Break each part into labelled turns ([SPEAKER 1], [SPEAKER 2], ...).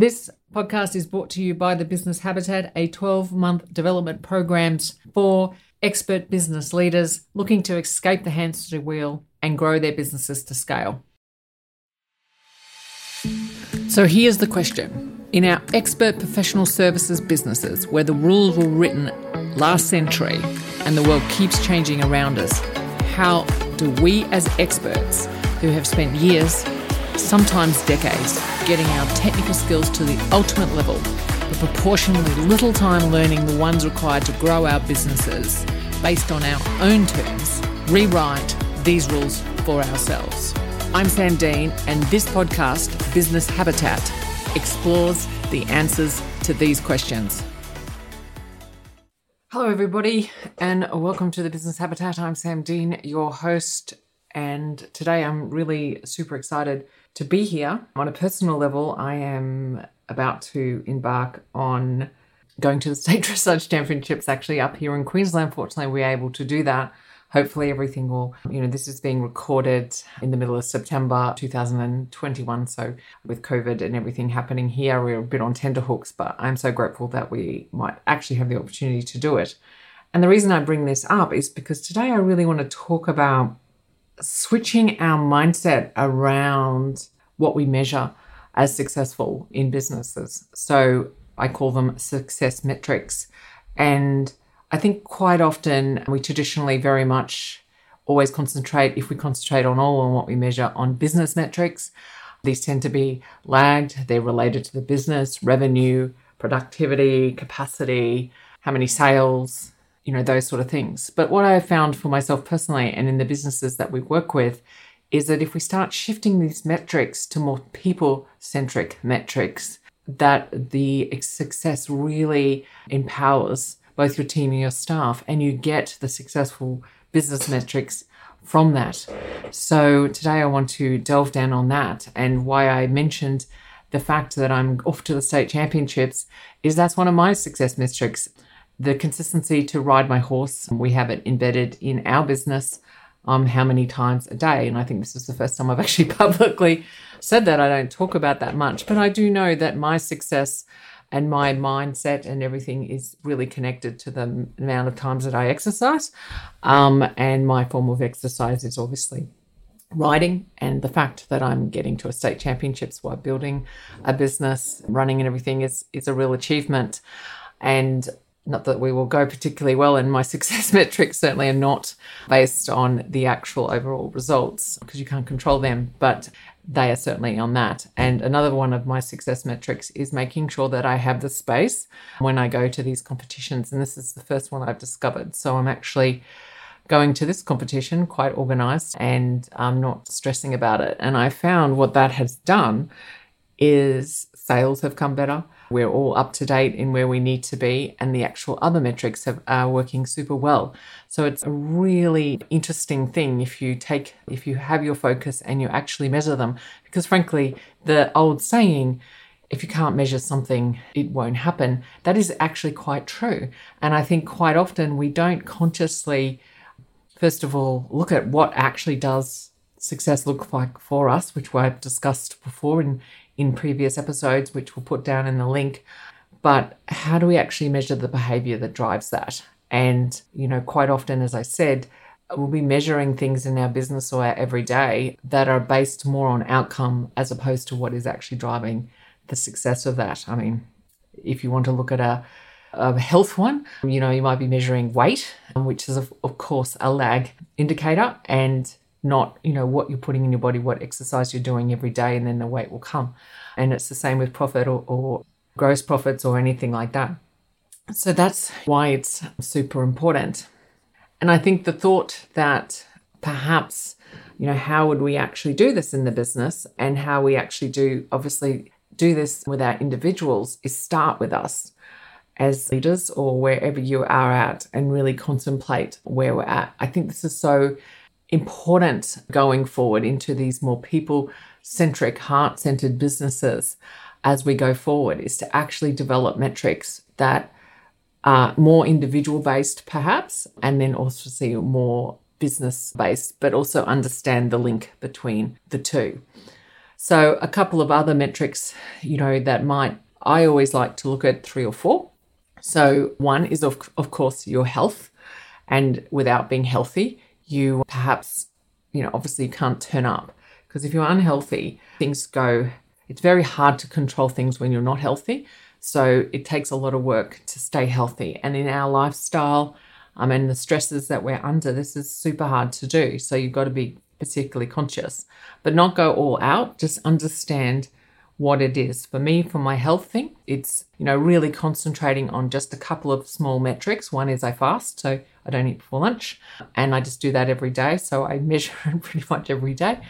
[SPEAKER 1] This podcast is brought to you by the Business Habitat, a 12 month development programs for expert business leaders looking to escape the hamster wheel and grow their businesses to scale. So here's the question. In our expert professional services businesses, where the rules were written last century and the world keeps changing around us, how do we as experts who have spent years sometimes decades, getting our technical skills to the ultimate level, but proportionally little time learning the ones required to grow our businesses based on our own terms, rewrite these rules for ourselves. I'm Sam Dean, and this podcast, Business Habitat, explores the answers to these questions. Hello, everybody, and welcome to the Business Habitat. I'm Sam Dean, your host, and today I'm really super excited to be here. On a personal level, I am about to embark on going to the State Dressage Championships actually up here in Queensland. Fortunately, we're able to do that. Hopefully, everything will, you know, this is being recorded in the middle of September 2021. So, with COVID and everything happening here, we're a bit on tenterhooks, but I'm so grateful that we might actually have the opportunity to do it. And the reason I bring this up is because today I really want to talk about switching our mindset around what we measure as successful in businesses. So I call them success metrics. And I think quite often we traditionally very much always concentrate, if we concentrate on all on what we measure on business metrics, these tend to be lagged. They're related to the business, revenue, productivity, capacity, how many sales, you know, those sort of things. But what I have found for myself personally and in the businesses that we work with is that if we start shifting these metrics to more people centric metrics, that the success really empowers both your team and your staff, and you get the successful business metrics from that. So, today I want to delve down on that and why I mentioned the fact that I'm off to the state championships is that's one of my success metrics the consistency to ride my horse. We have it embedded in our business um, how many times a day. And I think this is the first time I've actually publicly said that. I don't talk about that much, but I do know that my success and my mindset and everything is really connected to the amount of times that I exercise. Um, and my form of exercise is obviously riding and the fact that I'm getting to a state championships while building a business, running and everything is is a real achievement. And not that we will go particularly well, and my success metrics certainly are not based on the actual overall results because you can't control them, but they are certainly on that. And another one of my success metrics is making sure that I have the space when I go to these competitions. And this is the first one I've discovered. So I'm actually going to this competition quite organized and I'm not stressing about it. And I found what that has done is sales have come better we're all up to date in where we need to be, and the actual other metrics have, are working super well. So it's a really interesting thing if you take, if you have your focus and you actually measure them. Because frankly, the old saying, if you can't measure something, it won't happen, that is actually quite true. And I think quite often we don't consciously, first of all, look at what actually does success look like for us, which I've discussed before in, in previous episodes, which we'll put down in the link. But how do we actually measure the behavior that drives that? And, you know, quite often, as I said, we'll be measuring things in our business or our everyday that are based more on outcome as opposed to what is actually driving the success of that. I mean, if you want to look at a, a health one, you know, you might be measuring weight, which is, of, of course, a lag indicator. And not, you know, what you're putting in your body, what exercise you're doing every day, and then the weight will come. And it's the same with profit or, or gross profits or anything like that. So that's why it's super important. And I think the thought that perhaps, you know, how would we actually do this in the business and how we actually do, obviously, do this with our individuals is start with us as leaders or wherever you are at and really contemplate where we're at. I think this is so important going forward into these more people centric, heart centered businesses as we go forward is to actually develop metrics that are more individual based, perhaps, and then also see more business based, but also understand the link between the two. So, a couple of other metrics, you know, that might, I always like to look at three or four. So, one is, of, of course, your health. And without being healthy, you perhaps, you know, obviously you can't turn up. Because if you're unhealthy, things go, it's very hard to control things when you're not healthy. So, it takes a lot of work to stay healthy. And in our lifestyle, I mean, the stresses that we're under, this is super hard to do. So, you've got to be particularly conscious, but not go all out. Just understand what it is. For me, for my health thing, it's, you know, really concentrating on just a couple of small metrics. One is I fast, so I don't eat before lunch, and I just do that every day. So I measure pretty much every day.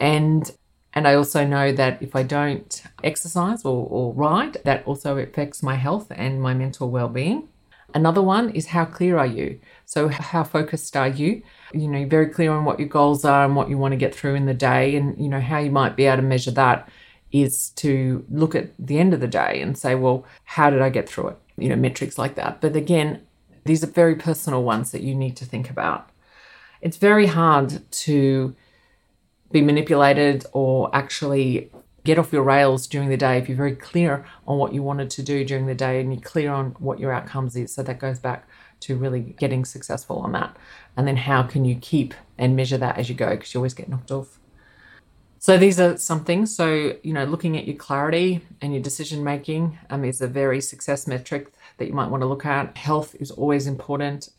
[SPEAKER 1] And and I also know that if I don't exercise or, or ride, that also affects my health and my mental well-being. Another one is how clear are you? So, how focused are you? You know, very clear on what your goals are and what you want to get through in the day, and you know, how you might be able to measure that is to look at the end of the day and say, well, how did I get through it? You know, metrics like that. But again, these are very personal ones that you need to think about. It's very hard to be manipulated or actually get off your rails during the day if you're very clear on what you wanted to do during the day and you're clear on what your outcomes is. So that goes back to really getting successful on that. And then how can you keep and measure that as you go because you always get knocked off. So these are some things. So, you know, looking at your clarity and your decision making um, is a very success metric that you might want to look at. Health is always important.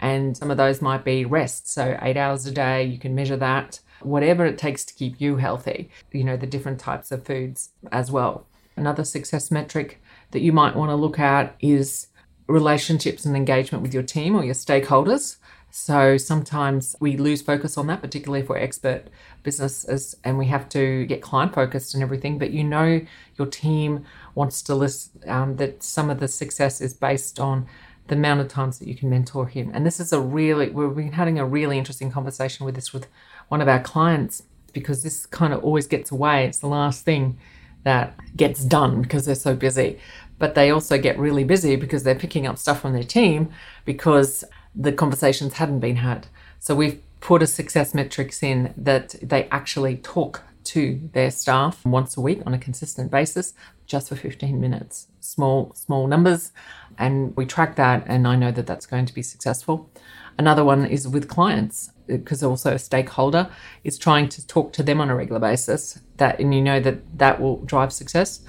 [SPEAKER 1] And some of those might be rest. So, eight hours a day, you can measure that whatever it takes to keep you healthy, you know, the different types of foods as well. Another success metric that you might want to look at is relationships and engagement with your team or your stakeholders. So sometimes we lose focus on that, particularly if we're expert businesses and we have to get client focused and everything. But you know, your team wants to list um, that some of the success is based on the amount of times that you can mentor him. And this is a really, we've been having a really interesting conversation with this with one of our clients because this kind of always gets away. It's the last thing that gets done because they're so busy. But they also get really busy because they're picking up stuff from their team because the conversations hadn't been had. So we've put a success metrics in that they actually talk to their staff once a week on a consistent basis just for 15 minutes. Small small numbers and we track that and i know that that's going to be successful. Another one is with clients because also a stakeholder is trying to talk to them on a regular basis that and you know that that will drive success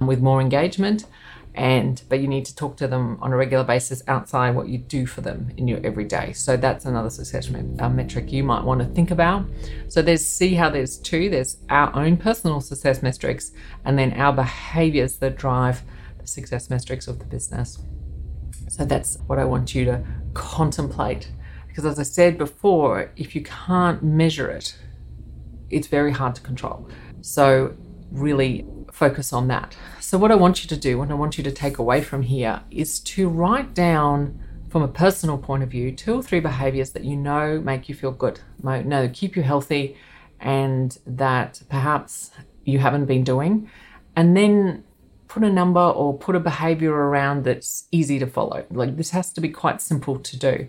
[SPEAKER 1] with more engagement and but you need to talk to them on a regular basis outside what you do for them in your everyday. So that's another success uh, metric you might want to think about. So there's see how there's two there's our own personal success metrics and then our behaviors that drive the success metrics of the business. So that's what i want you to contemplate. Because as I said before, if you can't measure it, it's very hard to control. So really focus on that. So what I want you to do, what I want you to take away from here is to write down from a personal point of view, two or three behaviors that you know make you feel good, know keep you healthy, and that perhaps you haven't been doing. And then put a number or put a behavior around that's easy to follow. Like this has to be quite simple to do.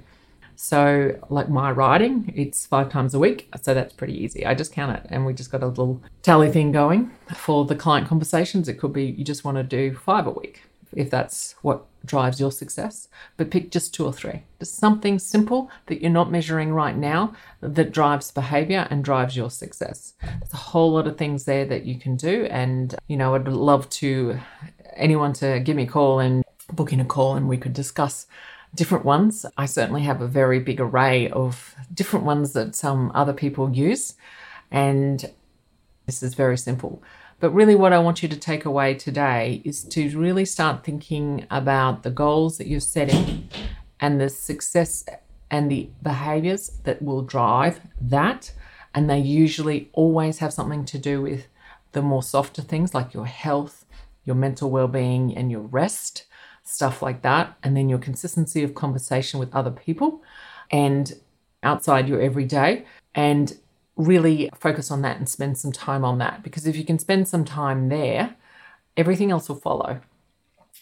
[SPEAKER 1] So, like my writing, it's five times a week. So that's pretty easy. I just count it and we just got a little tally thing going. For the client conversations, it could be you just want to do five a week if that's what drives your success. But pick just two or three. Just something simple that you're not measuring right now that drives behavior and drives your success. There's a whole lot of things there that you can do. And, you know, I'd love to anyone to give me a call and book in a call and we could discuss different ones. I certainly have a very big array of different ones that some other people use. And this is very simple. But really, what I want you to take away today is to really start thinking about the goals that you're setting and the success and the behaviors that will drive that. And they usually always have something to do with the more softer things like your health, your mental well being, and your rest stuff like that. And then your consistency of conversation with other people and outside your everyday. And really focus on that and spend some time on that. Because if you can spend some time there, everything else will follow.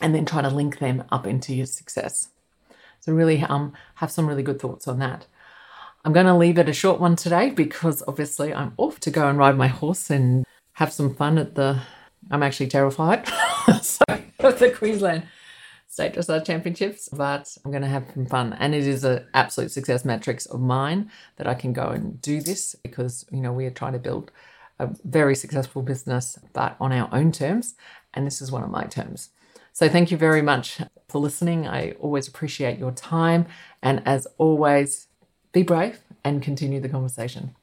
[SPEAKER 1] And then try to link them up into your success. So, really um, have some really good thoughts on that. I'm going to leave it a short one today because obviously I'm off to go and ride my horse and have some fun at the. I'm actually terrified so, of the Queensland State Dressage Championships, but I'm going to have some fun. And it is an absolute success matrix of mine that I can go and do this because, you know, we are trying to build a very successful business, but on our own terms. And this is one of my terms. So thank you very much for listening. I always appreciate your time. And as always, be brave and continue the conversation.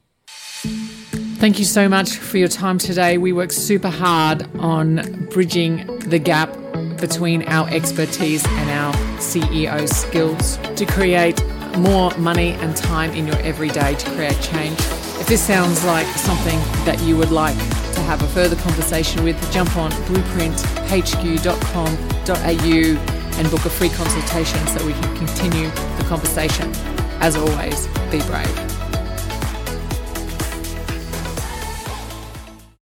[SPEAKER 1] Thank you so much for your time today. We work super hard on bridging the gap between our expertise and our CEO skills to create more money and time in your everyday to create change. If this sounds like something that you would like to have a further conversation with, jump on blueprinthq.com.au and book a free consultation so we can continue the conversation. As always, be brave.